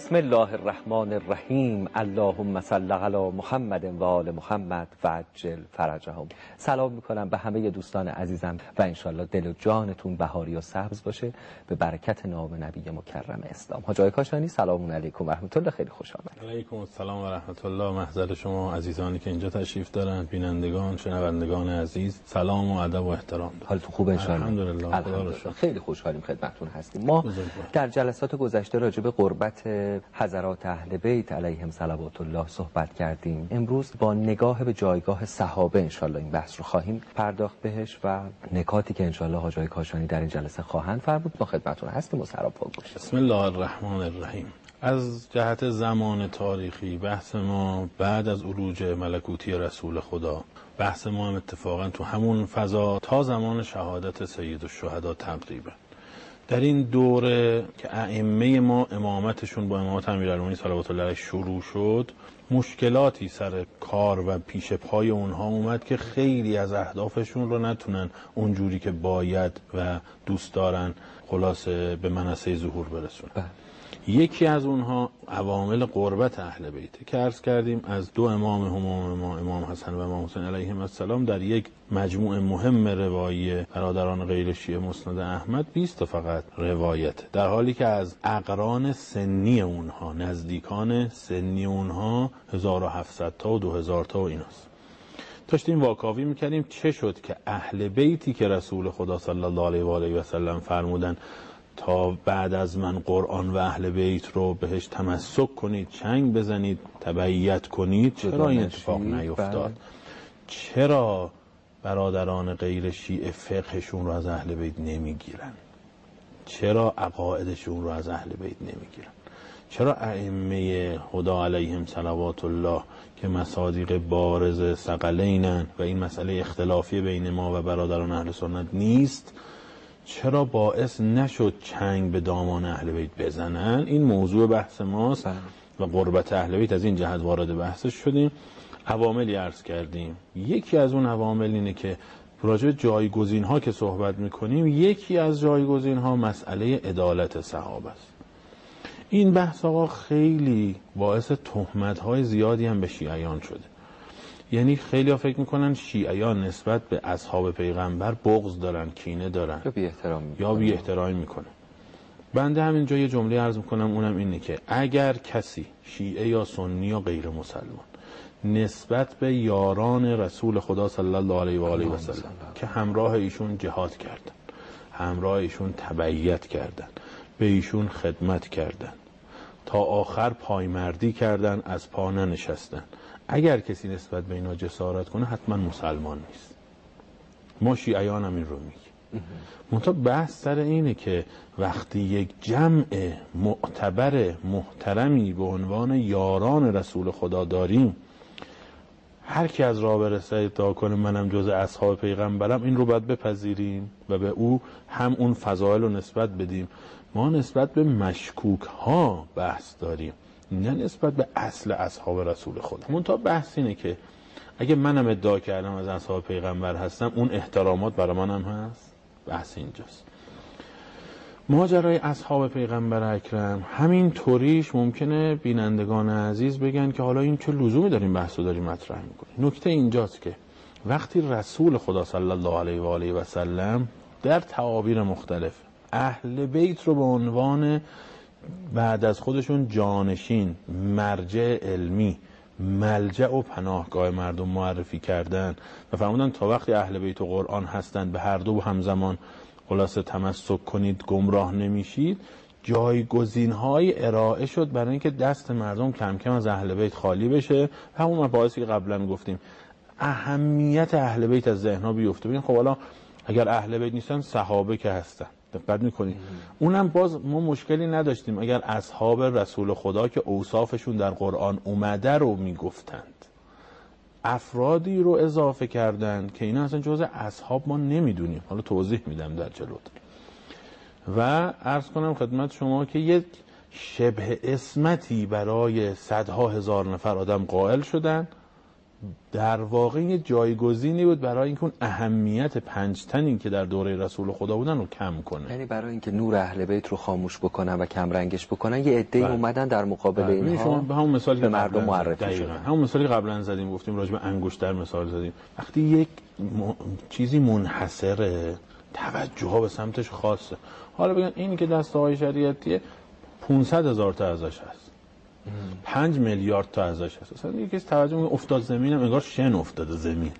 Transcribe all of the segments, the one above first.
بسم الله الرحمن الرحیم. اللهم صل علی محمد و آل محمد و عجل فرجهم. سلام می‌کنم به همه دوستان عزیزم و انشالله دل و جانتون بهاری و سبز باشه. به برکت نام نبی مکرم اسلام. حاجای کاشانی سلام علیکم و رحمت الله. خیلی خوش آمد علیکم السلام و رحمت الله. محضر شما عزیزانی که اینجا تشریف دارند بینندگان شنوندگان عزیز سلام و ادب و احترام حالتون خوب انشالله الحمدلله. شکر. خیلی خوشحالیم خدمتتون هستیم. ما. در جلسات گذشته راجع به قربت حضرات اهل بیت علیهم صلوات الله صحبت کردیم. امروز با نگاه به جایگاه صحابه انشالله این بحث رو خواهیم پرداخت بهش و نکاتی که انشالله حاجای کاشانی در این جلسه خواهند فرمود. ما خدمتتون هستیم. و سراپا گوش. بسم الله الرحمن الرحیم. از جهت زمان تاریخی بحث ما بعد از عروج ملکوتی رسول خدا بحث ما هم اتفاقا تو همون فضا تا زمان شهادت سید الشهدا تقریبا. در این دوره که ائمه ما امامتشون با امامت امیرالمومنین صلوات الله علیه شروع شد مشکلاتی سر کار و پیش پای اونها اومد که خیلی از اهدافشون رو نتونن اونجوری که باید و دوست دارن خلاصه به منصه ظهور برسونن بله. یکی از اونها عوامل قربت اهل بیته که عرض کردیم از دو امام همام ما امام حسن و امام حسین علیهم السلام در یک مجموع مهم روایی برادران غیر شیعه مسند احمد 20 تا فقط روایت. در حالی که از اقران سنی اونها نزدیکان سنی اونها 1700 تا و 2000 تا و ایناست. داشتیم واکاوی می‌کردیم چه شد که اهل بیتی که رسول خدا صلی الله علیه و آله و سلم فرمودن تا بعد از من قرآن و اهل بیت رو بهش تمسک کنید چنگ بزنید تبعیت کنید چرا این اتفاق؟ نیفتاد بله. چرا برادران غیر شیعه فقهشون رو از اهل بیت نمی‌گیرن چرا عقایدشون رو از اهل بیت نمی‌گیرن چرا ائمه خدا علیهم صلوات الله که مصادیق بارز سقلینن و این مسئله اختلافی بین ما و برادران اهل سنت نیست چرا باعث نشد چنگ به دامان اهل بیت بزنن؟ این موضوع بحث ماست بله. و قربت اهل بیت از این جهت وارد بحثش شدیم. عواملی عرض کردیم. یکی از اون عوامل اینه که راجع جایگزین ها که صحبت می‌کنیم یکی از جایگزین ها مسئله عدالت صحابه است. این بحث آقا خیلی باعث تهمت های زیادی هم به شیعیان شده. یعنی خیلی ها فکر می‌کنن شیعیان نسبت به اصحاب پیغمبر بغض دارن کینه دارن. یا بی احترام یا بی احترامی می‌کنه بنده همینجا یه جمله عرض می‌کنم اونم اینه که اگر کسی شیعه یا سنی یا غیر مسلمان نسبت به یاران رسول خدا صلی الله علیه و آله و سلم که همراه ایشون جهاد کردن همراه ایشون تبعیت کردن به ایشون خدمت کردن تا آخر پایمردی کردن از پا ننشستن. اگر کسی نسبت به اینا جسارت کنه حتما مسلمان نیست. ما شیعیان هم این رو میگیم. منتها بحث سر اینه که وقتی یک جمع معتبر محترمی به عنوان یاران رسول خدا داریم هر کی از راه برسه ادعا کنه منم جز اصحاب پیغمبرم این رو باید بپذیریم و به او هم اون فضایل رو نسبت بدیم. ما نسبت به مشکوک ها بحث داریم. نه نسبت به اصل اصحاب رسول خدا. منتها بحث اینه که اگه منم ادعا کردم از اصحاب پیغمبر هستم اون احترامات برای منم هست؟ بحث اینجاست. ماجرای اصحاب پیغمبر اکرم همین طوریش ممکنه بینندگان عزیز بگن که حالا این چه لزومی داریم بحث رو داریم مطرح می‌کنیم. نکته اینجاست که وقتی رسول خدا صلی الله علیه و آله و سلم در تعابیر مختلف اهل بیت رو به عنوان بعد از خودشون جانشین مرجع علمی ملجع و پناهگاه مردم معرفی کردن و فرمودن تا وقتی اهل بیت و قرآن هستند به هر دو همزمان خلاصه تمسک کنید گمراه نمیشید جایگزین های ارائه شد برای اینکه دست مردم کم کم از اهل بیت خالی بشه. همون مباحثی که قبلا گفتیم. اهمیت اهل بیت از ذهنها بیفته. ببین خب حالا اگر اهل بیت نیستن صحابه که هستن. دقت می‌کنید اونم باز ما مشکلی نداشتیم. اگر اصحاب رسول خدا که اوصافشون در قرآن اومده رو می‌گفتند. افرادی رو اضافه کردند که اینا اصلا جز اصحاب ما نمی‌دونیم. حالا توضیح میدم در جلوت. و عرض کنم خدمت شما که یک شبه اسمتی برای صدها هزار نفر آدم قائل شدن. در واقع یه جایگزینی بود برای اینکه اون اهمیت پنج تنی که در دوره رسول خدا بودن رو کم کنه یعنی برای اینکه نور اهل بیت رو خاموش بکنن و کم رنگش بکنن یه عده‌ای بله. اومدن در مقابل بله. اینها شما به همون مثالی به که مردم معرفی. شدن همون مثالی قبلا زدیم گفتیم راجع به انگشتر مثال زدیم وقتی یک م... چیزی منحصره توجه ها به سمتش خاصه حالا بگن این که دست آقای شریعتیه 500 هزار تا ازش هست 5 میلیارد تا ازش هست. اصلا یکی از توجه افتاد زمین هم انگار شن افتاده زمین.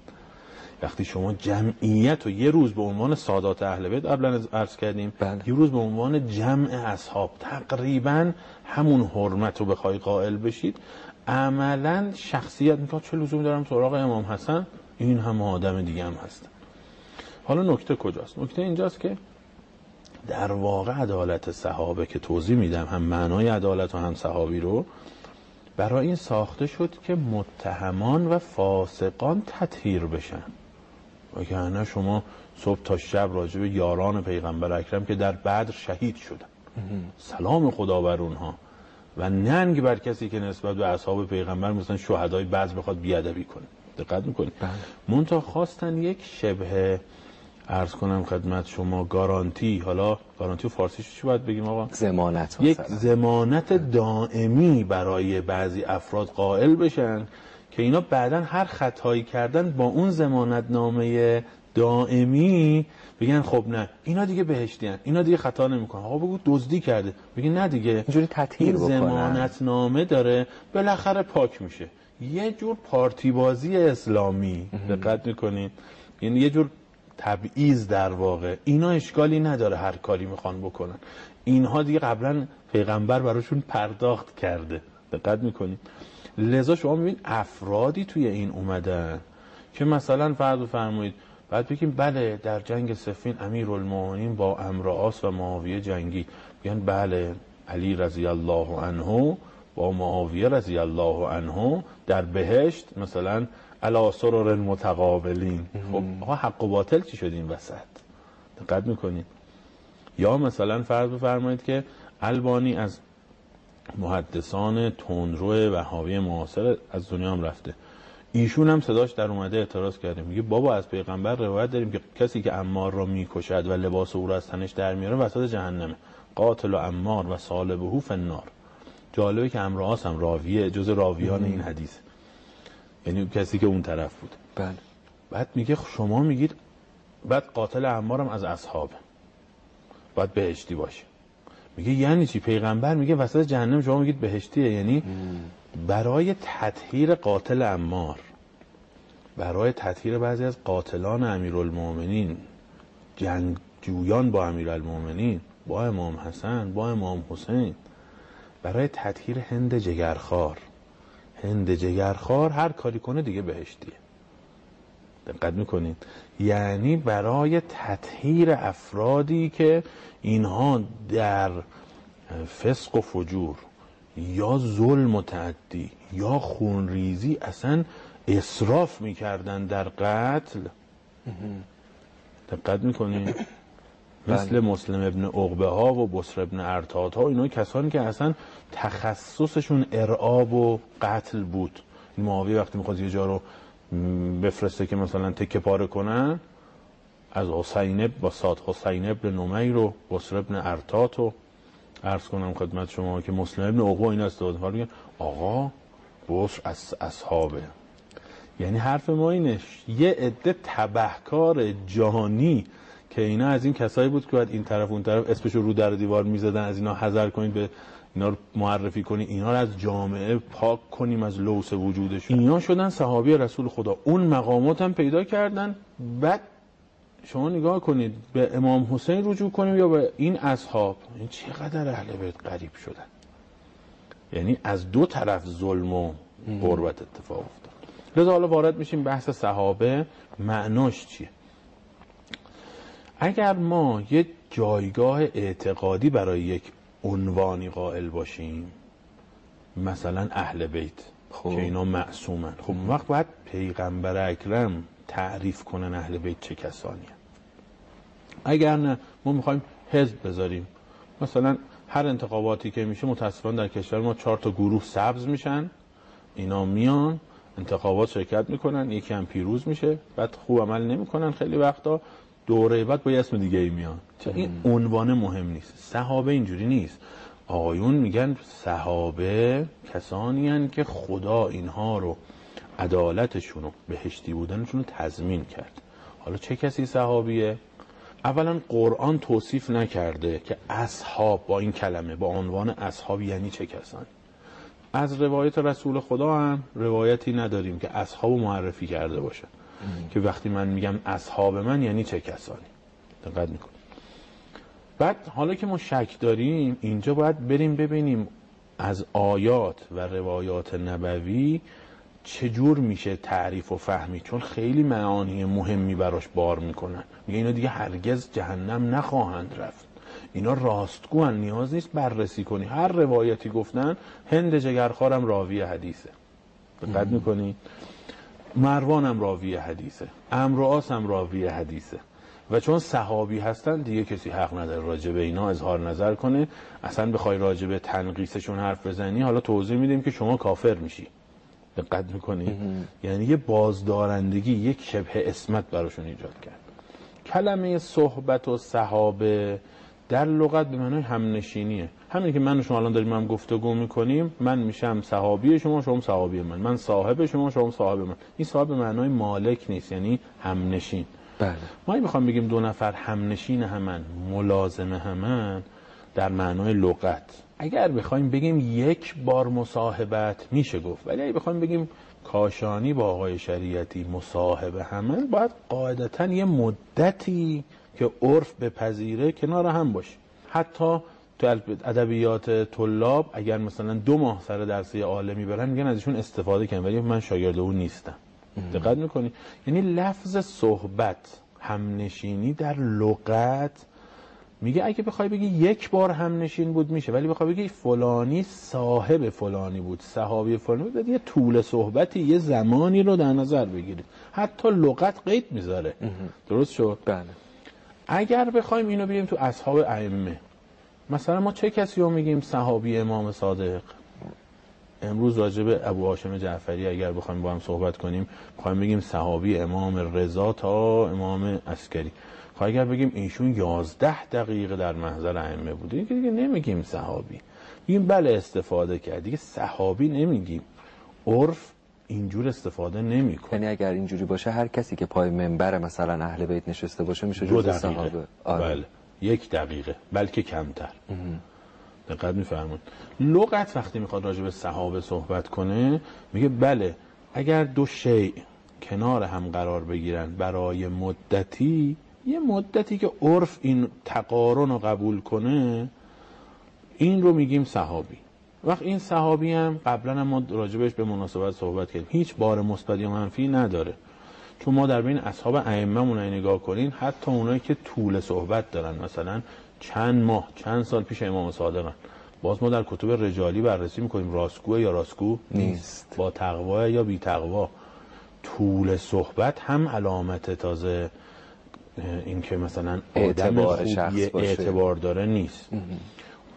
وقتی شما جمعیت و یه روز به عنوان سادات اهل بیت قبلا عرض کردیم بله. یه روز به عنوان جمع اصحاب تقریبا همون حرمت رو بخوای قائل بشید عملا شخصیت میگه چه لزومی دارم سراغ امام حسن؟ این هم آدم دیگه هم هستن حالا نکته کجاست؟ نکته اینجاست که در واقع عدالت صحابه که توضیح میدم هم معنای عدالت و هم صحابی رو برای این ساخته شد که متهمان و فاسقان تطهیر بشن. وگرنه شما صبح تا شب راجع به یاران پیغمبر اکرم که در بدر شهید شدن. سلام خدا بر اونها. و ننگ بر کسی که نسبت به اصحاب پیغمبر مثلا شهدای بعض بخواد بیادبی کنه. دقت می‌کنید منتها خواستن یک شبه ارز کنم خدمت شما گارانتی. حالا گارانتی و فارسیش چی باید بگیم آقا؟ زمانت یک زمانت دائمی برای بعضی افراد قائل بشن که اینا بعدا هر خطایی کردن با اون زمانت نامه دائمی بگن خب نه اینا دیگه بهشتی هن. اینا دیگه خطا نمی‌کنن. آقا بگو دزدی کرده. بگی نه دیگه اینجوری تطهیر این. زمانت نامه داره بالاخره پاک میشه. یه جور پارتی بازی اسلامی دقت می‌کنین یعنی یه جور تبعیض در واقع. اینا اشکالی نداره هر کاری می‌خوان بکنن. اینها دیگه قبلا پیغمبر براشون پرداخت کرده. دقت می‌کنین لذا شما می‌بینید افرادی توی این اومدن که مثلا فرض فرمایید بعد بگیم بله در جنگ سفین امیر المومنین با امرآس و معاویه جنگی. میگن بله علی رضی الله عنه با معاویه رضی الله عنه در بهشت مثلا علا سرر متقابلین. خب آقا حق و باطل چی شد این وسط؟ دقت می‌کنید. یا مثلا فرض بفرمایید که البانی از محدثان تندرو وهابی معاصر از دنیا هم رفته. ایشون هم صداش در اومده اعتراض کرده. میگه بابا از پیغمبر روایت داریم که کسی که امار را می‌کشد و لباس او را از تنش در میاره وسط جهنمه. قاتل و امار و صالبه فی النار. جالبه که امراس هم راویه جز راویان این حدیث. یعنی کسی که اون طرف بود. بله. بعد میگه شما میگید بعد قاتل امارم از اصحابه. باید بهشتی باشه. میگه یعنی چی؟ پیغمبر میگه وسط جهنم شما میگید بهشتیه. یعنی برای تطهیر قاتل امار برای تطهیر بعضی از قاتلان امیرالمؤمنین جنگجویان با امیرالمؤمنین با امام حسن با امام حسین برای تطهیر هند جگرخوار. هند جگرخوار هر کاری کنه دیگه بهشتیه. دقت می‌کنید. یعنی برای تطهیر افرادی که اینها در فسق و فجور یا ظلم و تعدی یا خونریزی اصلا اصراف می‌کردن در قتل. دقت می‌کنید. مثل مسلم ابن عقبه ها و بسر ابن ارتاد ها اینا کسانی که اصلا تخصصشون ارعاب و قتل بود. معاویه وقتی می‌خواد یه جا رو بفرسته که مثلا تکه پاره کنن از حسین با ساد حسین ابن نمیر و بسر ابن ارتات و عرض کنم خدمت شما که مسلم ابن عقبه این حالا میگن آقا بسر از اصحابه. یعنی حرف ما اینه یه عده تبهکار جهانی که اینا از این کسایی بود که باید این طرف اون طرف اسمش رو در دیوار می‌زدن از اینا حذر کنید به اینا رو معرفی کنید. اینا رو از جامعه پاک کنیم از لوس وجودشون اینا شدن صحابی رسول خدا. اون مقامات هم پیدا کردن. بعد شما نگاه کنید به امام حسین رجوع کنیم یا به این اصحاب؟ این چقدر اهل بیت غریب شدن. یعنی از دو طرف ظلم و قربت اتفاق افتاد. لذا حالا وارد میشیم بحث صحابه. معناش چیه؟ اگر ما یه جایگاه اعتقادی برای یک عنوانی قائل باشیم مثلا اهل بیت خب. که اینا معصومن. خب وقت باید پیغمبر اکرم تعریف کنن اهل بیت چه کسانی اگر نه ما می‌خوایم حزب بذاریم. مثلا هر انتخاباتی که میشه متاسفانه در کشور ما چهار تا گروه سبز میشن. اینا میان انتخابات شرکت می‌کنن یکی هم پیروز میشه. بعد خوب عمل نمی‌کنن خیلی وقتا. دوره بعد با یه اسم دیگه ای میان این عنوان مهم نیست. صحابه اینجوری نیست. آقایون میگن صحابه کسانی هن که خدا اینها رو عدالتشون و بهشتی بودنشون رو تضمین کرد. حالا چه کسی صحابیه؟ اولا قرآن توصیف نکرده که اصحاب با این کلمه با عنوان اصحاب یعنی چه کسانی از روایت رسول خدا هم روایتی نداریم که اصحاب معرفی کرده باشه. که وقتی من میگم اصحاب من یعنی چه کسانی؟ دقت میکن بعد حالا که ما شک داریم اینجا باید بریم ببینیم از آیات و روایات نبوی چجور میشه تعریف و فهمی چون خیلی معانی مهمی براش بار می‌کنن. میگه اینا دیگه هرگز جهنم نخواهند رفت. اینا راستگو هن. نیاز نیست بررسی کنی. هر روایتی گفتن هند جگرخارم راوی حدیثه. دقت می‌کنی؟ مروانم راوی حدیثه. امرواس هم راوی حدیثه. و چون صحابی هستن دیگه کسی حق نداره راجع به اینا اظهار نظر کنه. اصلا بخوای راجع به تنقیسشون حرف بزنی حالا توضیح میدیم که شما کافر میشی. دقت می‌کنی؟ یعنی یه بازدارندگی یک شبه اسمت براشون ایجاد کرد. کلمه صحبت و صحابه در لغت به معنای همنشینیه. همین که من و شما الان داریم هم گفتگو می‌کنیم من میشم صحابی شما شما صحابی من. من صاحب شما شما صاحب من. این صاحب به معنای مالک نیست یعنی همنشین. بله. ما می‌خوام بگیم دو نفر همنشین همن ملازم همن در معنای لغت. اگر بخوایم بگیم یک بار مصاحبت میشه گفت ولی اگه بخوایم بگیم کاشانی با آقای شریعتی مصاحبه همن باید قاعدتا یه مدتی که عرف به پذیره کنار هم باشه. حتی تو ادبیات طلاب اگر مثلا دو ماه سر درسی عالمی برن میگن ازشون استفاده کنن ولی من شاگرد اون نیستم. دقت می‌کنی؟ یعنی لفظ صحبت همنشینی در لغت میگه اگه بخوای بگی یک بار همنشین بود میشه ولی بخوای بگی فلانی صاحب فلانی بود صحابی فلانی بود یه طول صحبتی یه زمانی رو در نظر بگیرید حتی لغت قید می‌ذاره. درست شد؟ بله. اگر بخوایم اینو بگیم تو اصحاب ائمه مثلا ما چه کسی رو میگیم صحابی امام صادق؟ امروز راجع به ابو هاشم جعفری اگر بخوایم با هم صحبت کنیم بخوایم بگیم صحابی امام رضا تا امام عسکری. خب اگر بگیم ایشون 11 دقیقه در محضر ائمه بوده این که دیگه نمیگیم صحابی. میگیم بله استفاده کرد. دیگه صحابی نمیگیم. عرف اینجور استفاده نمی‌کنه یعنی اگر اینجوری باشه هر کسی که پای منبر مثلا اهل بیت نشسته باشه میشه دو جز دقیقه. صحابه. آره. بله. یک دقیقه بلکه کمتر. دقت میفرمون لغت وقتی می‌خواد راجع به صحابه صحبت کنه میگه بله اگر دو شیء کنار هم قرار بگیرن برای مدتی یه مدتی که عرف این تقارن رو قبول کنه این رو میگیم صحابی. وقت این صحابی هم قبلا ما راجبش به مناسبت صحبت کردیم. هیچ بار مثبت یا منفی نداره. چون ما در بین اصحاب ائمه مون نگاه کنین حتی اونایی که طول صحبت دارن مثلا چند ماه چند سال پیش امام صادقن. باز ما در کتب رجالی بررسی می‌کنیم راستگوه یا راستگو؟ نیست. با تقوا یا بی تقوا طول صحبت هم علامت تازه این که مثلا آدم اعتبار خوبی. اعتبار داره نیست.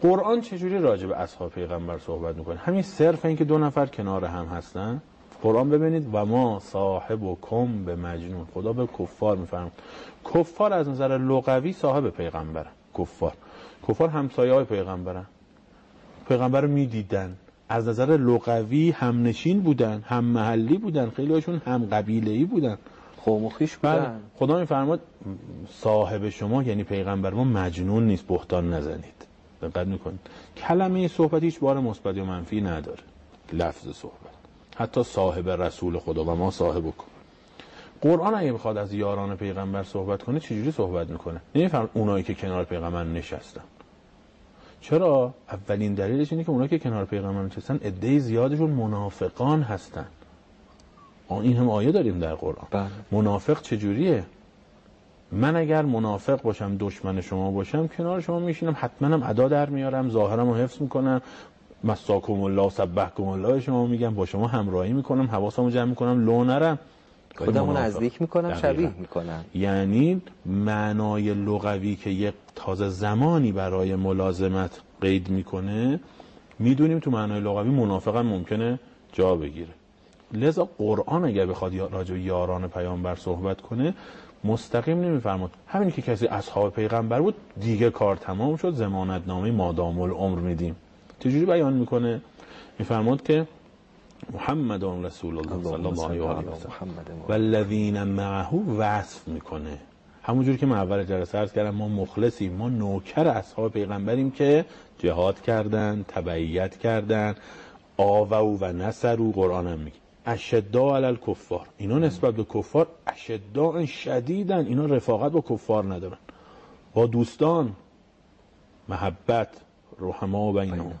قرآن چجوری راجع به اصحاب پیغمبر صحبت می‌کنه؟ همین صرف این که دو نفر کنار هم هستن. قرآن ببینید و ما صاحب و کم به مجنون. خدا به کفار میفرم کفار از نظر لغوی صاحب پیغمبرن. کفار. کفار همسایه های پیغمبرن. پیغمبر رو می‌دیدن. از نظر لغوی همنشین بودن هم محلی بودن خیلی هاشون هم قبیله ای بودن. قوم و بودن. خدا میفرماد صاحب شما یعنی پیغمبر ما مجنون نیست بهتان نزنید. دقت می‌کنید. کلمه صحبت هیچ بار مثبت یا منفی نداره. لفظ صحبت. حتی صاحب رسول خدا و ما صاحب کن. قرآن اگه بخواد از یاران پیغمبر صحبت کنه چجوری صحبت می‌کنه؟ نمیفهم اونایی که کنار پیغمبر نشستن. چرا؟ اولین دلیلش اینه که اونایی که کنار پیغمبر نشستن عده زیادشون منافقان هستن. این هم آیه داریم در قرآن. بله. منافق چجوریه؟ من اگر منافق باشم دشمن شما باشم کنار شما میشینم حتما هم ادا در میارم ظاهرم رو حفظ می‌کنم مساکم الله سبحکم الله شما میگم با شما همراهی می‌کنم حواسمو جمع می‌کنم لو نرم خودمو. نزدیک می‌کنم دقیقاً. شبیه می‌کنم یعنی معنای لغوی که یک تازه زمانی برای ملازمت قید می‌کنه می‌دونیم تو معنای لغوی منافق هم ممکنه جا بگیره لذا قرآن اگر بخواد راجع یاران پیامبر صحبت کنه مستقیم نمیفرماد همین که کسی اصحاب پیغمبر بود دیگه کار تمام شد زمانت نامه مادام العمر میدیم. چجوری بیان می‌کنه؟ میفرماد که محمد رسول الله صلی الله علیه و و الذین معه وصف می‌کنه. همونجوری که من اول جلسه عرض کردم ما مخلصیم ما نوکر اصحاب پیغمبریم که جهاد کردن تبعیت کردن آوو و نصرو قرآن هم میگه. اشدا علی الکفار. اینا نسبت به کفار اشدا شدیدن. اینا رفاقت با کفار ندارن. با دوستان محبت رحما بینهم.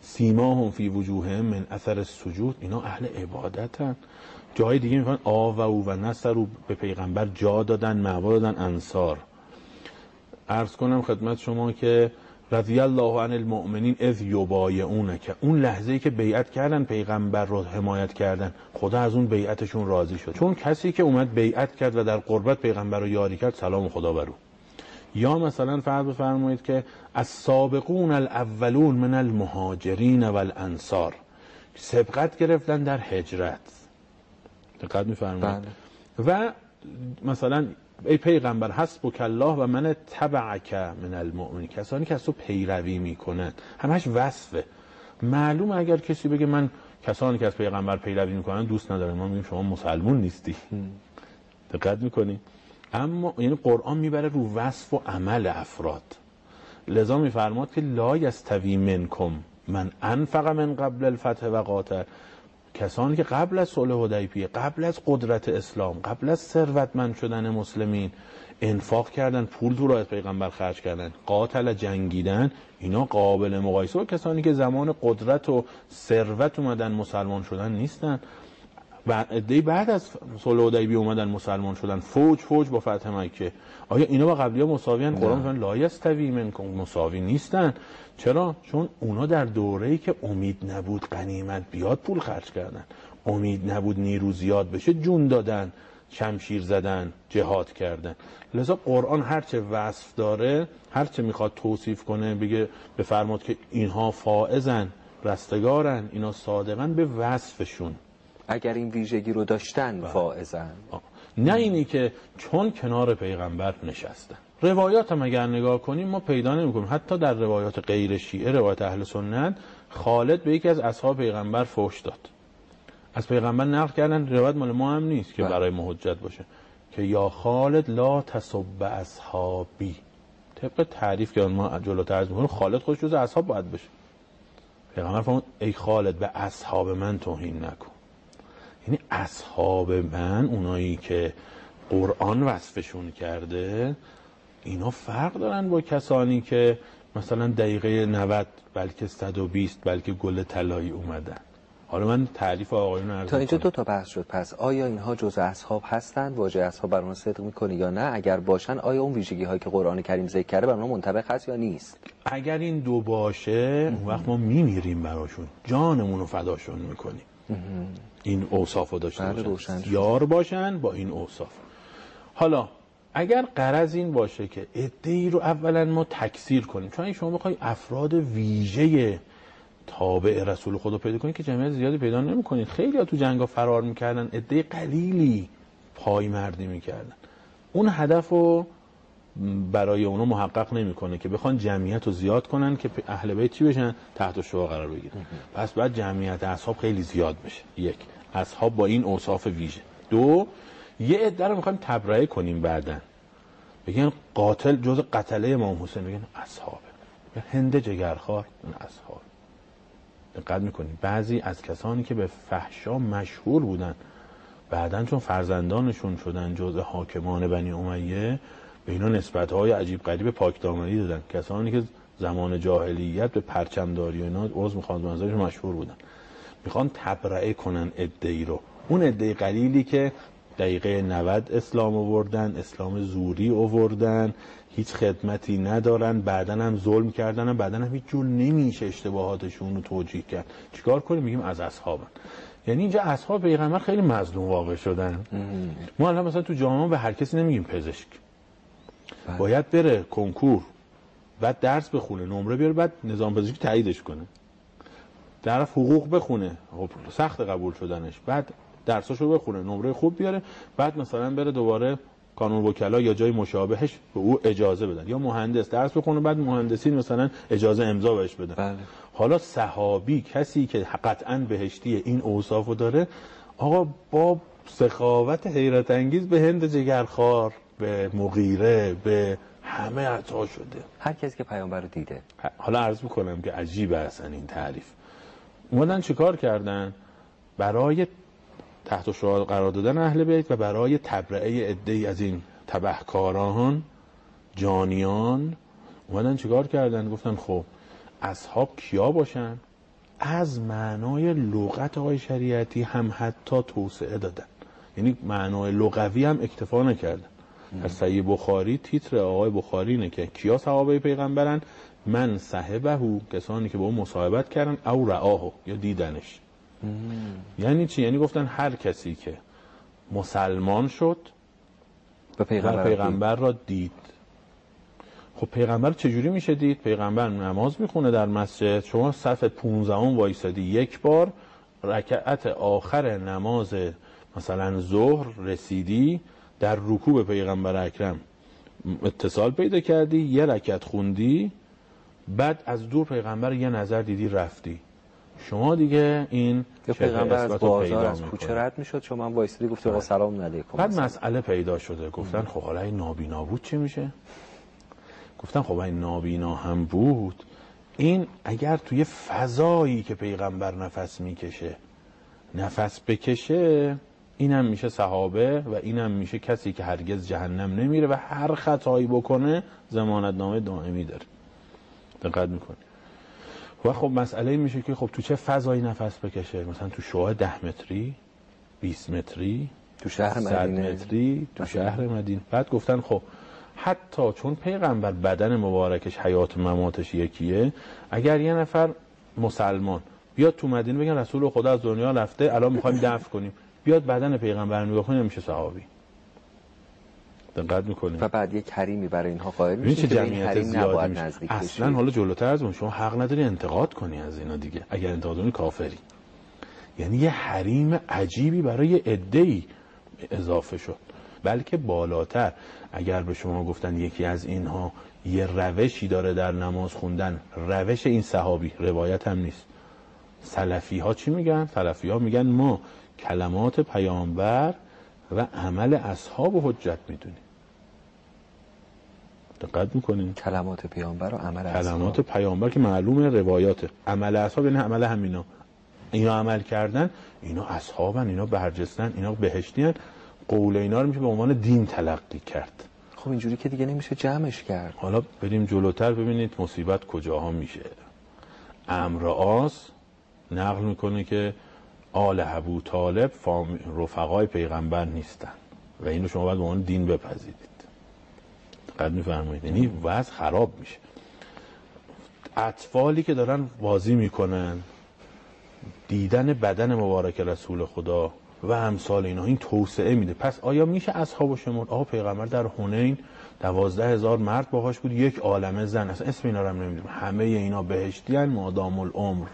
سیماهم فی وجوههم من اثر سجود. اینا اهل عبادتن. جای دیگه می‌فهمن آ و او و نصر رو به پیغمبر جا دادن معوا دادن انصار. عرض کنم خدمت شما که رضی الله عن المؤمنین اذ یبایعونه که اون لحظه ای که بیعت کردن پیغمبر رو حمایت کردن خدا از اون بیعتشون راضی شد. چون کسی که اومد بیعت کرد و در قربت پیغمبر رو یاری کرد سلام خدا برو. یا مثلا فرض بفرمایید که از سابقون الاولون من المهاجرین و الانصار سبقت گرفتن در هجرت. دقت میفرمایید. بله. و مثلا ای پیغمبر حسبک الله و من تبعک من المؤمن کسانی که از تو پیروی می‌کنن همش وصفه. معلوم اگر کسی بگه من کسانی که از پیغمبر پیروی می‌کنن دوست ندارم. ما میگیم شما مسلمون نیستی. دقت می‌کنی؟ اما یعنی قرآن می‌بره رو وصف و عمل افراد. لذا میفرماد که لا یستوی منکم من انفق من قبل الفتح و قاتل. کسانی که قبل از صلح حدیبیه قبل از قدرت اسلام قبل از ثروتمند شدن مسلمین انفاق کردن پول تو راه پیغمبر خرج کردن قاتل جنگیدن اینا قابل مقایسه با کسانی که زمان قدرت و ثروت اومدن مسلمان شدن نیستن. و ادهی بعد از صلح حدیبیه اومدن مسلمان شدن فوج فوج با فتح مکه. آیا اینا با قبلی ها مساوی؟ قرآن میگه لا یستوی منکم مساوی نیستن. چرا؟ چون اونا در دوره‌ای که امید نبود غنیمت بیاد پول خرج کردن. امید نبود نیرو زیاد بشه جون دادن شمشیر زدن جهاد کردن. لذا قرآن هرچه وصف داره هرچه می‌خواد توصیف کنه بگه بفرماد که اینها فائزن رستگارن اینا صادقن به وصفشون. اگر این ویژگی رو داشتن بله. فائزن. نه اینی که چون کنار پیغمبر نشستن. روایات هم اگر نگاه کنیم ما پیدا نمی کنیم حتی در روایات غیر شیعه روایات اهل سنت خالد به یکی از اصحاب پیغمبر فوش داد. از پیغمبر نقل کردن روایت مال ما هم نیست که بله. برای محجت باشه. که یا خالد لا تصب اصحابی. طبق تعریف که ما جلو عرض می‌کنیم خالد خوش جز اصحاب باید بشه پیغمبر فرمود ای خالد به اصحاب من توهین نکن. یعنی اصحاب من اونایی که قرآن وصفشون کرده اینا فرق دارن با کسانی که مثلا دقیقه 90 بلکه 120 بلکه گل طلایی اومدن. حالا من تعریف آقایون عرض تا اینجا دو تا بحث شد. پس آیا اینها جز اصحاب هستند؟ واژه اصحاب بر صدق می‌کنه یا نه؟ اگر باشن آیا اون ویژگی هایی که قرآن کریم ذکر کرده بر اونها منطبق هست یا نیست؟ اگر این دو باشه اون وقت ما میمیریم براشون. جانمون رو فداشون می‌کنیم. این اوصاف رو داشته بله، باشن. یار باشن با این اوصاف. حالا اگر قرض این باشه که ای رو اولا ما تکثیر کنیم چون شما بخوای افراد ویژه تابع رسول خدا پیدا کنید که جمعیت زیادی پیدا نمی‌کنید. خیلی ها تو جنگا فرار می‌کردن عده قلیلی پای مردی می‌کردن. اون هدف رو برای اونو محقق نمی‌کنه که بخوان جمعیت رو زیاد کنن که اهل بیت چی بشن؟ تحت شما قرار بگیرن. پس بعد جمعیت اصحاب خیلی زیاد بشه. یک. اصحاب با این اوصاف ویژه. دو یه عده رو می‌خوایم تبرئه کنیم بعدن بگن قاتل جز قتله امام حسین. بگن اصحابه. هند جگرخوار اون اصحاب. دقت می‌کنیم بعضی از کسانی که به فحشا مشهور بودن بعدا چون فرزندانشون شدن جز حاکمان بنی امیه به اینا نسبت های عجیب غریب پاک دامنی دادن. کسانی که زمان جاهلیت به پرچمداری و اینا عرض می‌خوان مشهور بودن. می‌خوان تبرئه کنن ادعی رو. اون ادعی قلیلی که دقیقه 90 اسلام آوردن اسلام زوری آوردن هیچ خدمتی ندارن بعدا هم ظلم کردن بعدا هم هیچ جور نمیشه اشتباهاتشون رو توجیه کرد. چیکار کنیم؟ میگیم از اصحابن. یعنی اینجا اصحاب پیغمبر خیلی مظلوم واقع شدن. ما الان مثلا تو جامعه به هر کسی نمیگیم پزشک. بله. باید بره کنکور بعد درس بخونه نمره بیاره بعد نظام پزشکی تاییدش کنه. طرف حقوق بخونه. خب سخت قبول شدنش. بعد درساشو بخونه نمره خوب بیاره. بعد مثلا بره دوباره کانون وکلا یا جای مشابهش به او اجازه بدن. یا مهندس درس بخونه بعد مهندسی مثلا اجازه امضا بهش بدن بله. حالا صحابی کسی که قطعا بهشتی این اوصافو داره آقا با سخاوت حیرت انگیز به هند جگرخوار به مغیره به همه عطا شده. هر کسی که پیامبر رو دیده. حالا عرض می‌کنم که عجیب اصلا این تعریف. اومدن چیکار کردن؟ برای تحت شعار قرار دادن اهل بیت و برای تبرئه عده‌ای از این تبهکاران جانیان اومدن چیکار کردن؟ گفتن خب اصحاب کیا باشن؟ از معنای لغت آقای شریعتی هم حتی توسعه دادن. یعنی معنای لغوی هم اکتفا نکردن. در صحیح بخاری تیتر آقای بخاری اینه که کیا صحابه پیغمبرن؟ من صحبه کسانی که با اون مصاحبت کردن او رعاهو یا دیدنش. یعنی چی؟ یعنی گفتن هر کسی که مسلمان شد به و پیغمبر, پیغمبر را دید. خب پیغمبر چجوری میشه دید؟ پیغمبر نماز می‌خونه در مسجد. شما صف 15 وایسادی. یک بار رکعت آخر نماز مثلا ظهر رسیدی در رکوع به پیغمبر اکرم اتصال پیدا کردی یه رکعت خوندی بعد از دور پیغمبر یه نظر دیدی رفتی. شما دیگه این شبه پیغمبر از بازار از کوچه. رد می‌شد شما هم وایسادی گفتی آقا سلام علیکم. بعد مسئله پیدا شده. گفتن خب حالا این نابینا بود چی میشه؟ گفتن خب این نابینا هم بود. این اگر توی فضایی که پیغمبر نفس می‌کشه نفس بکشه اینم میشه صحابه و اینم میشه کسی که هرگز جهنم نمیره و هر خطایی بکنه زمانت نامه دائمی داره. دقت می‌کنی. و خب مسئله میشه که خب تو چه فضایی نفس بکشه؟ مثلا تو شعاع ده متری 20 متری تو شهر 100 مدینه. متری تو شهر مدینه. بعد گفتن خب حتی چون پیغمبر بدن مبارکش حیات مماتش یکیه اگر یه نفر مسلمان بیاد تو مدینه بگن رسول خدا از دنیا رفته الان می‌خوایم دفن کنیم. بیاد بدن پیغمبر نگاه کنه نمیشه صحابی. دقت می‌کنیم و بعد یک حریمی برای اینها قائل میشه که جمعیت زیادی نباید میشه. نزدیک اصلا. حالا جلوتر از اون شما حق نداری انتقاد کنی از اینا دیگه. اگر انتقاد کنی کافری. یعنی یه حریم عجیبی برای عده‌ای اضافه شد. بلکه بالاتر اگر به شما گفتن یکی از اینها یه روشی داره در نماز خوندن روش این صحابی روایت هم نیست. سلفی ها چی میگن؟ سلفی ها میگن ما کلمات پیامبر و عمل اصحاب و حجت می‌دونیم. دقت می‌کنین کلمات پیامبر و عمل کلمات. پیامبر که معلومه روایاته. عمل اصحاب یعنی عمل همینا. اینا عمل کردن اینا اصحابن اینا برجستن اینا بهشتیان قول اینا رو میشه به عنوان دین تلقی کرد. خب اینجوری که دیگه نمیشه جمعش کرد. حالا بریم جلوتر ببینید مصیبت کجاها میشه. امر آس نقل می‌کنه که آل ابو طالب فام- رفقای پیغمبر نیستن. و اینو شما باید به عنوان دین بپذیرید. قد میفرمایید. یعنی وضع خراب میشه. اطفالی که دارن بازی می‌کنن دیدن بدن مبارک رسول خدا و امثال اینا این توسعه میده. پس آیا میشه اصحاب شمرد؟ آقا پیغمبر در حنین دوازده هزار مرد باهاش بود. یک عالمه زن اصلا اسم اینا رو هم نمی‌دونم. همه اینا بهشتی هن مادام العمر.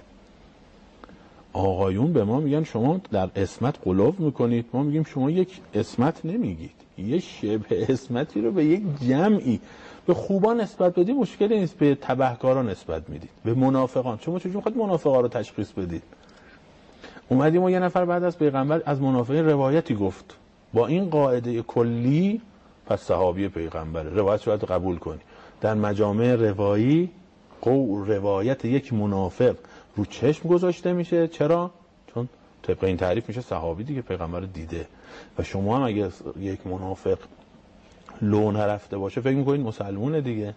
آقایون به ما میگن شما در اسمت قلوب می‌کنید. ما میگیم شما یک اسمت نمیگید. یه شبه اسمتی رو به یک جمعی. به خوبان نسبت بدید مشکلی نیست به تبهکاران نسبت می‌دید به منافقان. شما چجوری می‌خواید منافقان رو تشخیص بدید؟ اومدیم و یه نفر بعد از پیغمبر از منافقین روایتی گفت. با این قاعده کلی پس صحابی پیغمبره روایت باید قبول کنی. در مجامع روایی قو روایت یک منافق رو چشم گذاشته میشه. چرا؟ چون طبق این تعریف میشه صحابی دیگه پیغمبر رو دیده. و شما هم اگه یک منافق لو نرفته باشه فکر می‌کنید مسلمونه دیگه.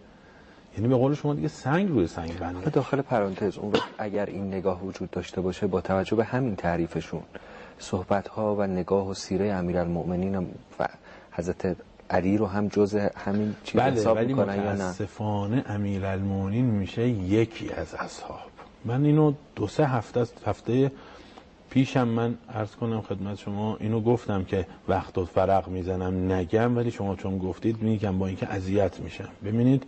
یعنی به قول شما دیگه سنگ روی سنگ بنده. داخل پرانتز اون وقت اگر این نگاه وجود داشته باشه با توجه به همین تعریفشون صحبت ها و نگاه و سیره امیرالمؤمنین و حضرت علی رو هم جز همین چیز بله حساب ولی می‌کنن یا نه؟ متاسفانه امیرالمومنین میشه یکی از اصحاب. من اینو دو سه هفته هفته پیشم من عرض کنم خدمت شما اینو گفتم که وقت و فرق می‌زنم نگم ولی شما چون گفتید میگم با اینکه اذیت میشم. ببینید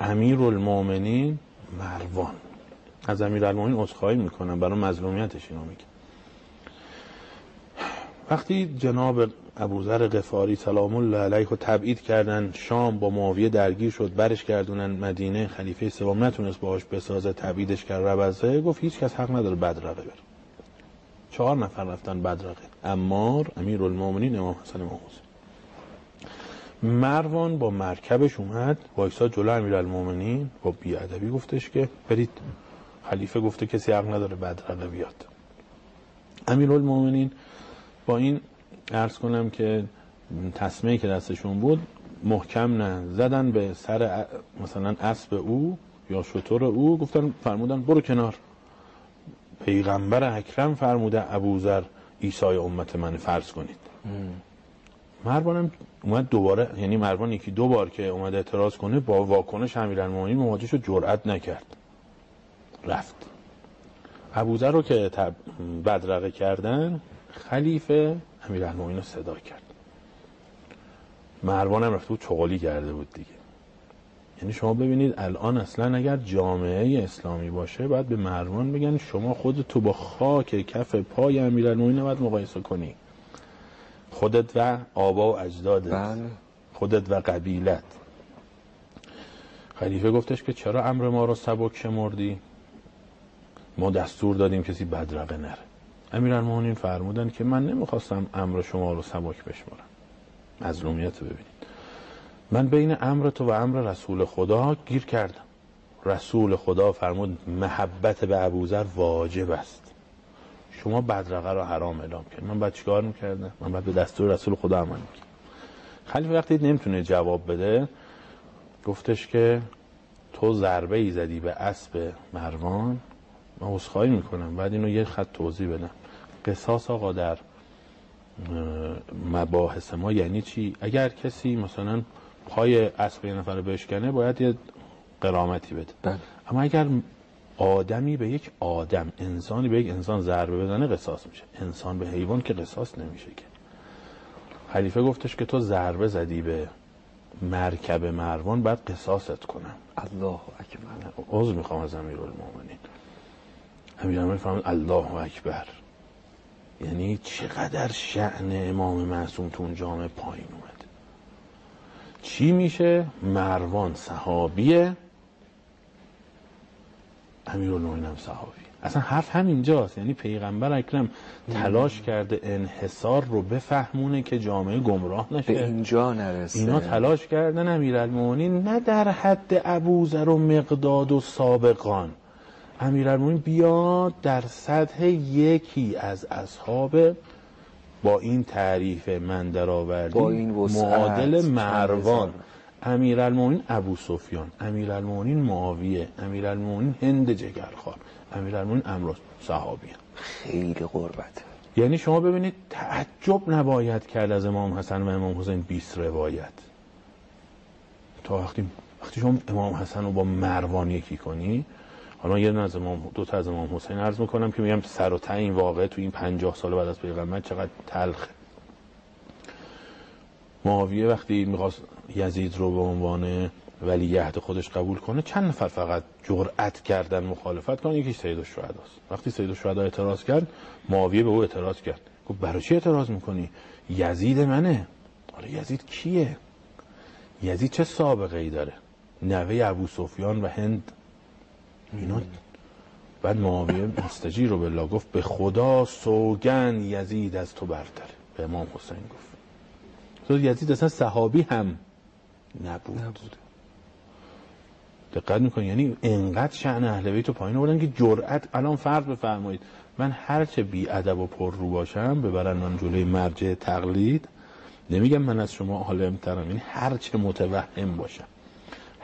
امیرالمومنین مروان. از امیرالمومنین عذرخواهی می‌کنم برای مظلومیتش اینو میگم. وقتی جناب ابوذر غفاری سلام الله علیه رو تبعید کردن شام با معاویه درگیر شد برش گردونن مدینه خلیفه سوم نتونست باهاش بسازه تبعیدش کرد ربزه گفت هیچ کس حق نداره بدرقه بره. چهار نفر رفتن بدرقه. امار امیر المومنین امام حسن امام حسین مروان با مرکبش اومد وایسا جلو امیر المومنین با بیادبی گفتش که برید. خلیفه گفته کسی حق نداره بدرقه بیاد. امیر المومنین با این ارز کنم که تصمیه که دستشون بود محکم نه. زدن به سر مثلا اسب او یا شطور او گفتن فرمودن برو کنار. پیغمبر اکرم فرموده ابوذر ایسای امت من فرض کنید. مروانم اومد دوباره یعنی مروان یکی دو بار که اومد اعتراض کنه با واکنش امیرالمومنین مواجه شد جرئت نکرد. رفت. ابوذر رو که بدرقه کردن خلیفه امیرالمومنین رو صدا کرد. مروان هم رفته بود چغالی کرده بود دیگه. یعنی شما ببینید الان اصلا اگر جامعه اسلامی باشه باید به مروان بگن شما خودتو با خاک کف پای امیرالمومنین باید مقایسه کنی. خودت و آبا و اجدادت. بله. خودت و قبیلت. خلیفه گفتش که چرا امر ما رو سبک شمردی؟ ما دستور دادیم کسی بدرقه نره. امیرالمومنین فرمودن که من نمی‌خواستم امر شما رو سبک بشمارم. مظلومیت ببینید. من بین امر تو و امر رسول خدا گیر کردم. رسول خدا فرمود محبت به ابوذر واجب است. شما بدرقه رو حرام اعلام کرد. من بعد چیکار می‌کردم؟ من بعد به دستور رسول خدا عمل می‌کردم. خلیفه وقتی نمی‌تونه جواب بده گفتش که تو ضربه ای زدی به اسب مروان من عذرخواهی می‌کنم. بعد اینو یه خط توضیح بدم. قصاص آقا در مباحث ما یعنی چی؟ اگر کسی مثلا پای اسب یه نفر بشکنه باید یه قرامتی بده. بله. اما اگر آدمی به یک آدم انسانی به یک انسان ضربه بزنه قصاص میشه. انسان به حیوان که قصاص نمیشه که. خلیفه گفتش که تو ضربه زدی به مرکب مروان بعد قصاصت کنم. الله اکبر. عذر می‌خوام از امیرالمومنین. امیرالمومنین فرمود الله اکبر. یعنی چقدر شعن امام معصوم تو اون جامعه پایین اومد چی میشه؟ مروان صحابیه امیرالمومنین هم صحابی. اصلا حرف همینجاست. یعنی پیغمبر اکرم تلاش کرده انحصار رو بفهمونه که جامعه گمراه نشه. به اینجا نرسه. اینا تلاش کردن امیرالمومنین نه در حد ابوذر و مقداد و سابقان. امیرالمومنین بیاد در سطح یکی از اصحاب با این تعریف من درآوردی با این معادل مروان. امیرالمومنین ابو سفیان امیرالمومنین معاویه امیرالمومنین هند جگرخوار امیرالمومنین عمرو صحابی خیلی قربت. یعنی شما ببینید تعجب نباید کرد از امام حسن و امام حسین 20 روایت. تا وقتی وقتی شما امام حسن رو با مروان یکی کنی حالا یه از امام دو تا از امام حسین عرض می‌کنم که میگم سر و ته این واقعه تو این 50 سال بعد از پیغمبر چقدر تلخه. معاویه وقتی می‌خواست یزید رو به عنوان ولی عهد خودش قبول کنه چند نفر فقط جرأت کردن مخالفت کنن؟ یکی سید الشهداست. وقتی سید الشهدا اعتراض کرد معاویه به او اعتراض کرد. گفت برای چی اعتراض می‌کنی؟ یزید منه. حالا یزید کیه؟ یزید چه سابقه ای داره؟ نوه ابو سفیان و هند اینا بعد معاویه مستجیر رو بالله گفت به خدا سوگن یزید از تو برتره به امام حسین گفت. تو یزید اصلا صحابی هم نبود, نبود. دقت می‌کنی؟ یعنی انقدر شأن اهل بیت رو پایین آوردن که جرأت الان فرض بفرمایید. من هرچه بی ادب و پر رو باشم ببرن من جلوی مرجع تقلید نمیگم من از شما عالم ترم یعنی هرچه متوهم باشم.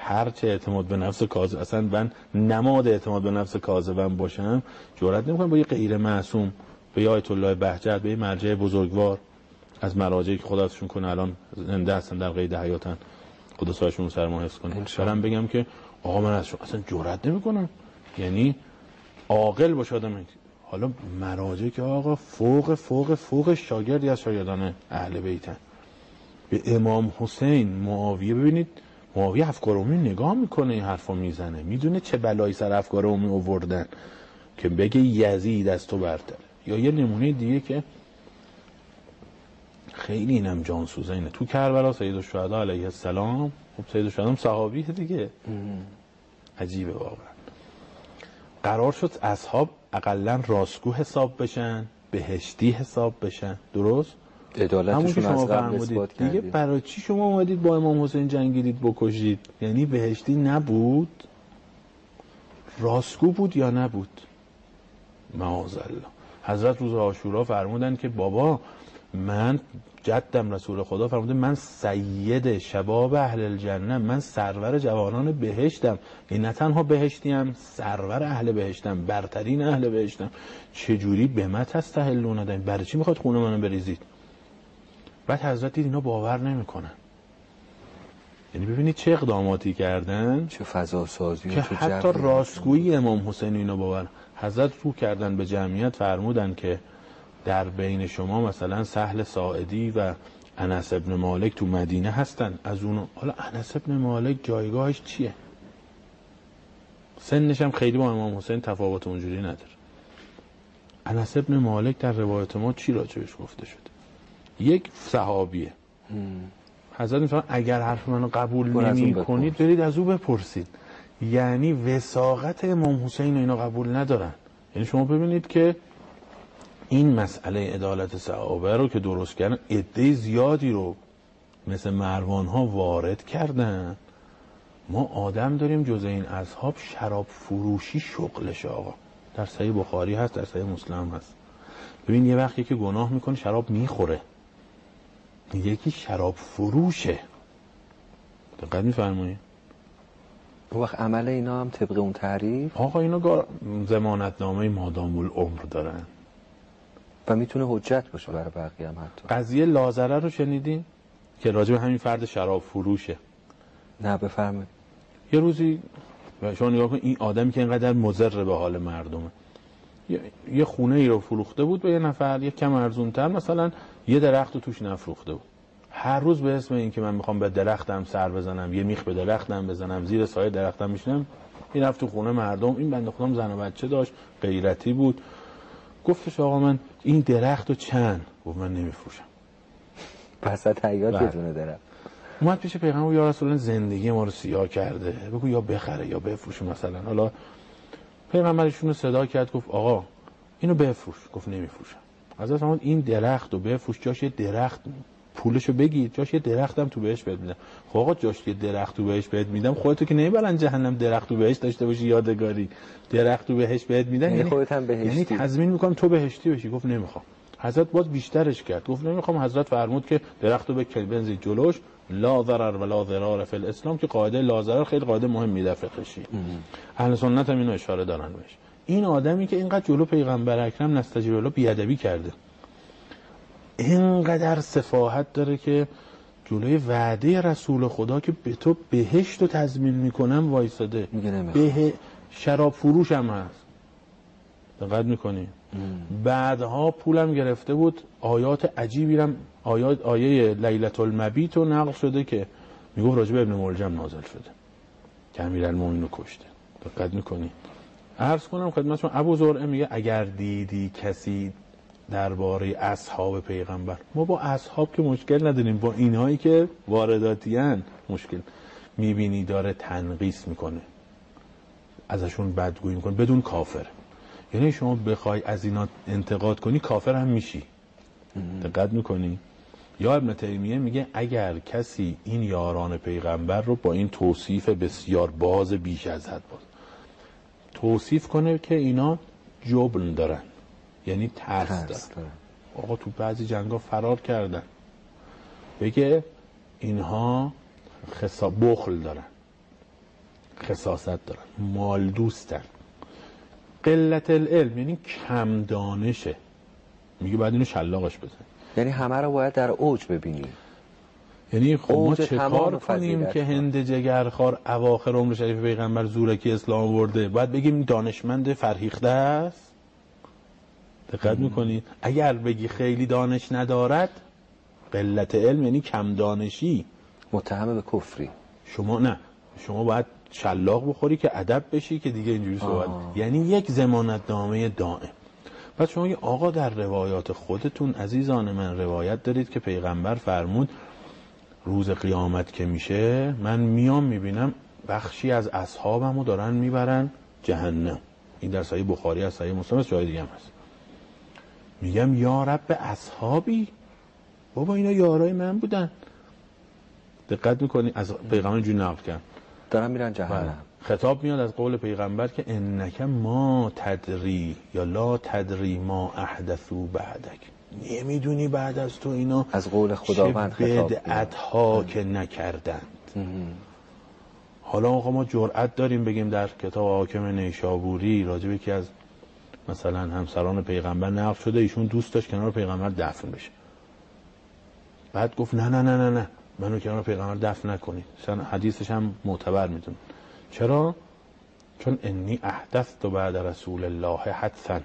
هرچه اعتماد به نفس کاذب اصلا من نماد اعتماد به نفس کاذبم باشم جرأت نمی‌کنم. با یه غیر معصوم به یه آیت الله بهجت به یه مرجع بزرگوار از مراجعی که خدا ازشون کنه الان زنده هستن در قید حیاتن. خدا سایشون سر ما حفظ کنه. برم بگم که آقا من از شما اصلا جرئت نمی‌کنم. یعنی عاقل باشه آدم. حالا مراجع که آقا فوق فوق فوق شاگردی از شاگردان اهل بیتن. به امام حسین معاویه ببینید. معاویه افکار عمومی نگاه می‌کنه این حرفا می‌زنه. می‌دونه چه بلایی سر افکار عمومی آوردن که بگه یزید از تو برتره یا یه نمونه دیگه که خیلی اینم جانسوزه اینه. تو کربلا سید الشهدا علیه السلام خب سید الشهدا هم صحابیه دیگه. عجیبه واقعا. قرار شد اصحاب اقلا راستگو حساب بشن بهشتی حساب بشن. درست؟ عدالتشون شما از قبل اثبات دیگه برای چی شما اومدید با امام حسین جنگیدید بکشید؟ یعنی بهشتی نبود؟ راستگو بود یا نبود؟ معاذ الله. حضرت روز عاشورا فرمودن که بابا من جدم رسول خدا فرموده من سید شباب اهل الجنه من سرور جوانان بهشتم. این نه تنها بهشتیم سرور اهل بهشتم برترین اهل بهشتم. چجوری به من تستهلون نداریم برای چی می‌خواد خونه منو بریزید؟ بعد حضرت دید اینا باور نمی‌کنن. یعنی ببینید چه اقداماتی کردن. چه فضا سازی که چه حتی. راستگویی امام حسین اینا باور. حضرت رو کردن به جمعیت فرمودن که در بین شما مثلا سهل ساعدی و انس ابن مالک تو مدینه هستن. از اون حالا انس ابن مالک جایگاهش چیه؟ سنش هم خیلی با امام حسین تفاوت اونجوری نداره. انس ابن مالک در روایت ما چی راجبش گفته شده؟ یک صحابیه. حضرت میفرمان اگر حرف منو قبول نمی کنید. برید از او بپرسید. یعنی وساقت امام حسین رو اینا قبول ندارن. یعنی شما ببینید که این مسئله عدالت صحابه رو که درست کردن عده زیادی رو مثل مروان ها وارد کردن. ما آدم داریم جز این اصحاب شراب فروشی شغلش آقا. در صحیح بخاری هست در صحیح مسلم هست. ببین یه وقتی که گناه می‌کنه شراب می‌خوره. یکی شراب فروشه. دقت میفرمایید. اون وقت عمل اینا هم طبق اون تعریف؟ آقا اینا گار... زمانتنامه مادام العمر دارن. و می‌تونه حجت باشه برای بقیه هم حتی. قضیه لازره رو شنیدین؟ که راجع به همین فرد شراب فروشه. نه بفرمایید. یه روزی شما نگاه کن این آدمی که اینقدر مضر به حال مردمه. یه, خونه ای رو فروخته بود به یه نفر یه کم ارزونتر مثلا یه درخت رو توش نفروخته بود. هر روز به اسم این که من می‌خوام به درختم سر بزنم یه میخ به درختم بزنم زیر سایه درختم میشنم این رفت تو خونه مردم. این بنده خودم زن و بچه داشت غیرتی بود. گفتش آقا من این درخت رو چند؟ گفت من نمیفروشم. وسط حیات بله. یه دونه درم اومد پیش پیغمبر یا رسول زندگی ما رو سیاه کرده. بگو یا بخره یا بفروشه مثلا. حالا پیغمبرشون رو صدا کرد گفت آقا اینو بفروش. گفت نمیفروشم. حضرت فرمود این درخت رو بفروش. جاش یه درخت پولشو بگیر. جاش یه درختم تو بهش بهت میدم. خب آقا جاش یه درخت تو بهش بهت میدم. خودتو که نمی‌برن جهنم درخت تو بهش داشته باشی یادگاری. درخت تو بهش بهت میدن. یعنی خودت هم بهشتی. یعنی تضمین می‌کنم تو بهشتی بشی. گفت نمی‌خوام. حضرت باز بیشترش کرد. گفت نمی‌خوام حضرت فرمود که درخت رو بکن بنزید جلوش لا ضرر ولا ضرار فی الاسلام که قاعده لا ضرر خیلی قاعده مهمی در فقهشی اهل سنت هم اینو اشاره دارن بهش. این آدمی که اینقدر جلو پیغمبر اکرم نستجیب الله بیادبی کرده. اینقدر سفاهت داره که جلوی وعده رسول خدا که به تو بهشت رو تضمین می‌کنم وایساده. به شراب فروش هم هست. دقت می‌کنی. بعدها پولم گرفته بود. آیات عجیبی هم آیات آیه لیلت المبیت رو نقل شده که می‌گفت راجب ابن ملجم نازل شده. که امیرالمومنین رو کشته. دقت می‌کنی. عرض کنم خدمتتون ابو زرعه میگه اگر دیدی کسی درباره اصحاب پیغمبر. ما با اصحاب که مشکل نداریم با اینهایی که وارداتیان مشکل. می‌بینی داره تنقیس می‌کنه. ازشون بدگویی می‌کنه. بدون کافر. یعنی شما بخوای از اینا انتقاد کنی کافر هم میشی. دقت می‌کنی؟ یا ابن تیمیه میگه اگر کسی این یاران پیغمبر رو با این توصیف بسیار باز بیش از حد باز توصیف کنه که اینا جبن دارن یعنی ترس, ترس دارن. دارن. آقا تو بعضی جنگا فرار کردن. بگه اینها خسا... بخل دارن خصاصت دارن مال دوستن. قلت العلم یعنی کم دانشه. میگه بعد اینو شلاقش بزن یعنی همه رو باید در اوج ببینیم یعنی خب ما چه کار کنیم که. هند جگرخوار اواخر عمر شریف پیغمبر زورکی اسلام ورده باید بگیم دانشمند فرهیخته است. دقت می‌کنید. اگر بگی خیلی دانش ندارد قلت علم یعنی کم دانشی. متهم به کفری. شما نه. شما باید شلاق بخوری که ادب بشی که دیگه اینجوری صحبت. یعنی یک زمانت نامه دائم. بعد شما یه آقا در روایات خودتون عزیزان من روایت دارید که پیغمبر فرمود روز قیامت که میشه من میام می‌بینم بخشی از اصحابمو دارن می‌برن جهنم. این در صحیح بخاری از صحیح مسلم جای دیگه هم هست. میگم یا رب اصحابی؟ بابا اینا یارای من بودن. دقت می‌کنی؟ از پیغمبر اینجوری نقل کرد. دارن میرن جهنم. بله. خطاب میاد از قول پیغمبر که انک ما تدری یا لا تدری ما احدثو بعدک. نمی‌دونی بعد از تو اینا از قول خداوند خطاب بدعت ها که نکردند. حالا آقا ما جرأت داریم بگیم در کتاب حاکم نیشابوری راجب یکی از مثلا همسران پیغمبر نقل شده ایشون دوست داشت کنار پیغمبر دفن بشه. بعد گفت نه نه نه نه نه. منو کنار پیغمبر دفن نکنید. مثلا حدیثش هم معتبر میدون چرا؟ چون انی احدثت بعد رسول الله حدثا.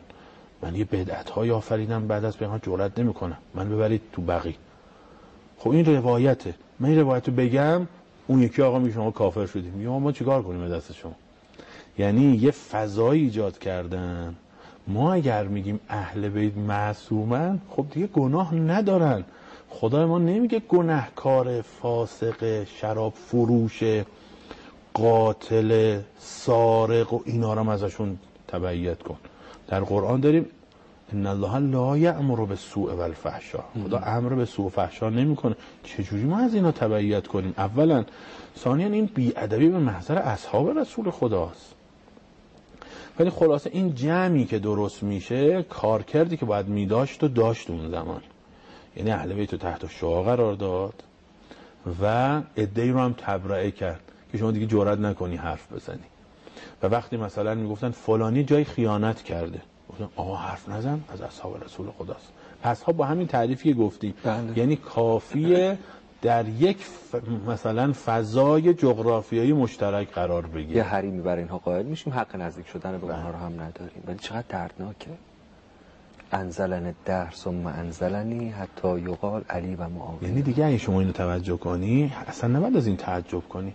من یه بدعت های آفریدم بعد از پیغمبر جرأت نمی‌کنم. من ببرید تو بقی خب این روایته. من این روایت رو بگم اون یکی آقا می شما کافر شدیم. یا ما چیکار کنیم به دست شما؟ یعنی یه فضایی ایجاد کردن. ما اگر میگیم اهل بیت معصومن خب دیگه گناه ندارن. خدای ما نمیگه گناهکار فاسق شراب فروش قاتل سارق و اینا رو ازشون تبعیت کن. در قرآن داریم ان الله لا یأمر بالسوء والفحشاء. خدا امر به سوء و فحشا نمی‌کنه. چجوری ما از اینا تبعیت کنیم؟ اولا ثانیا این بیادبی به محضر اصحاب رسول خداست. ولی خلاصه این جمعی که درست میشه کار کردی که باید میداشت و داشت اون زمان. یعنی اهل بیت تحت شعا قرار داد و ادعی رو هم تبرئه کرد که شما دیگه جرئت نکنی حرف بزنی. و وقتی مثلا می‌گفتن فلانی جای خیانت کرده. گفتن آقا حرف نزن از اصحاب رسول خداست. اصحاب با همین تعریفی که گفتیم. بله. یعنی کافیه در یک ف... مثلا فضای جغرافیایی مشترک قرار یه بگیره حریمی برای اینها قائل میشیم. حق نزدیک شدن به اونها رو هم نداریم. ولی چقدر دردناکه. انزلن در ثم انزلنی حتی یقال علی و معاویه یعنی دیگه اگه شما اینو توجه کنی اصلا نباید از این تعجب کنی.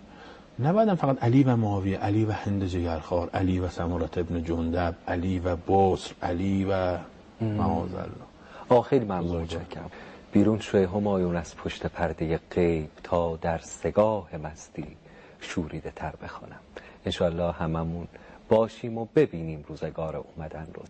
نباید فقط علی و معاویه علی و هند جگرخوار علی و سمورت ابن جندب علی و بصر علی و معاذ الله خیلی ممنون متشکرم. بیرون شوی همایون از پشت پرده غیب تا در سگاه مستی شوریده تر بخوانم. انشالله هممون باشیم و ببینیم روزگار اومدن رو.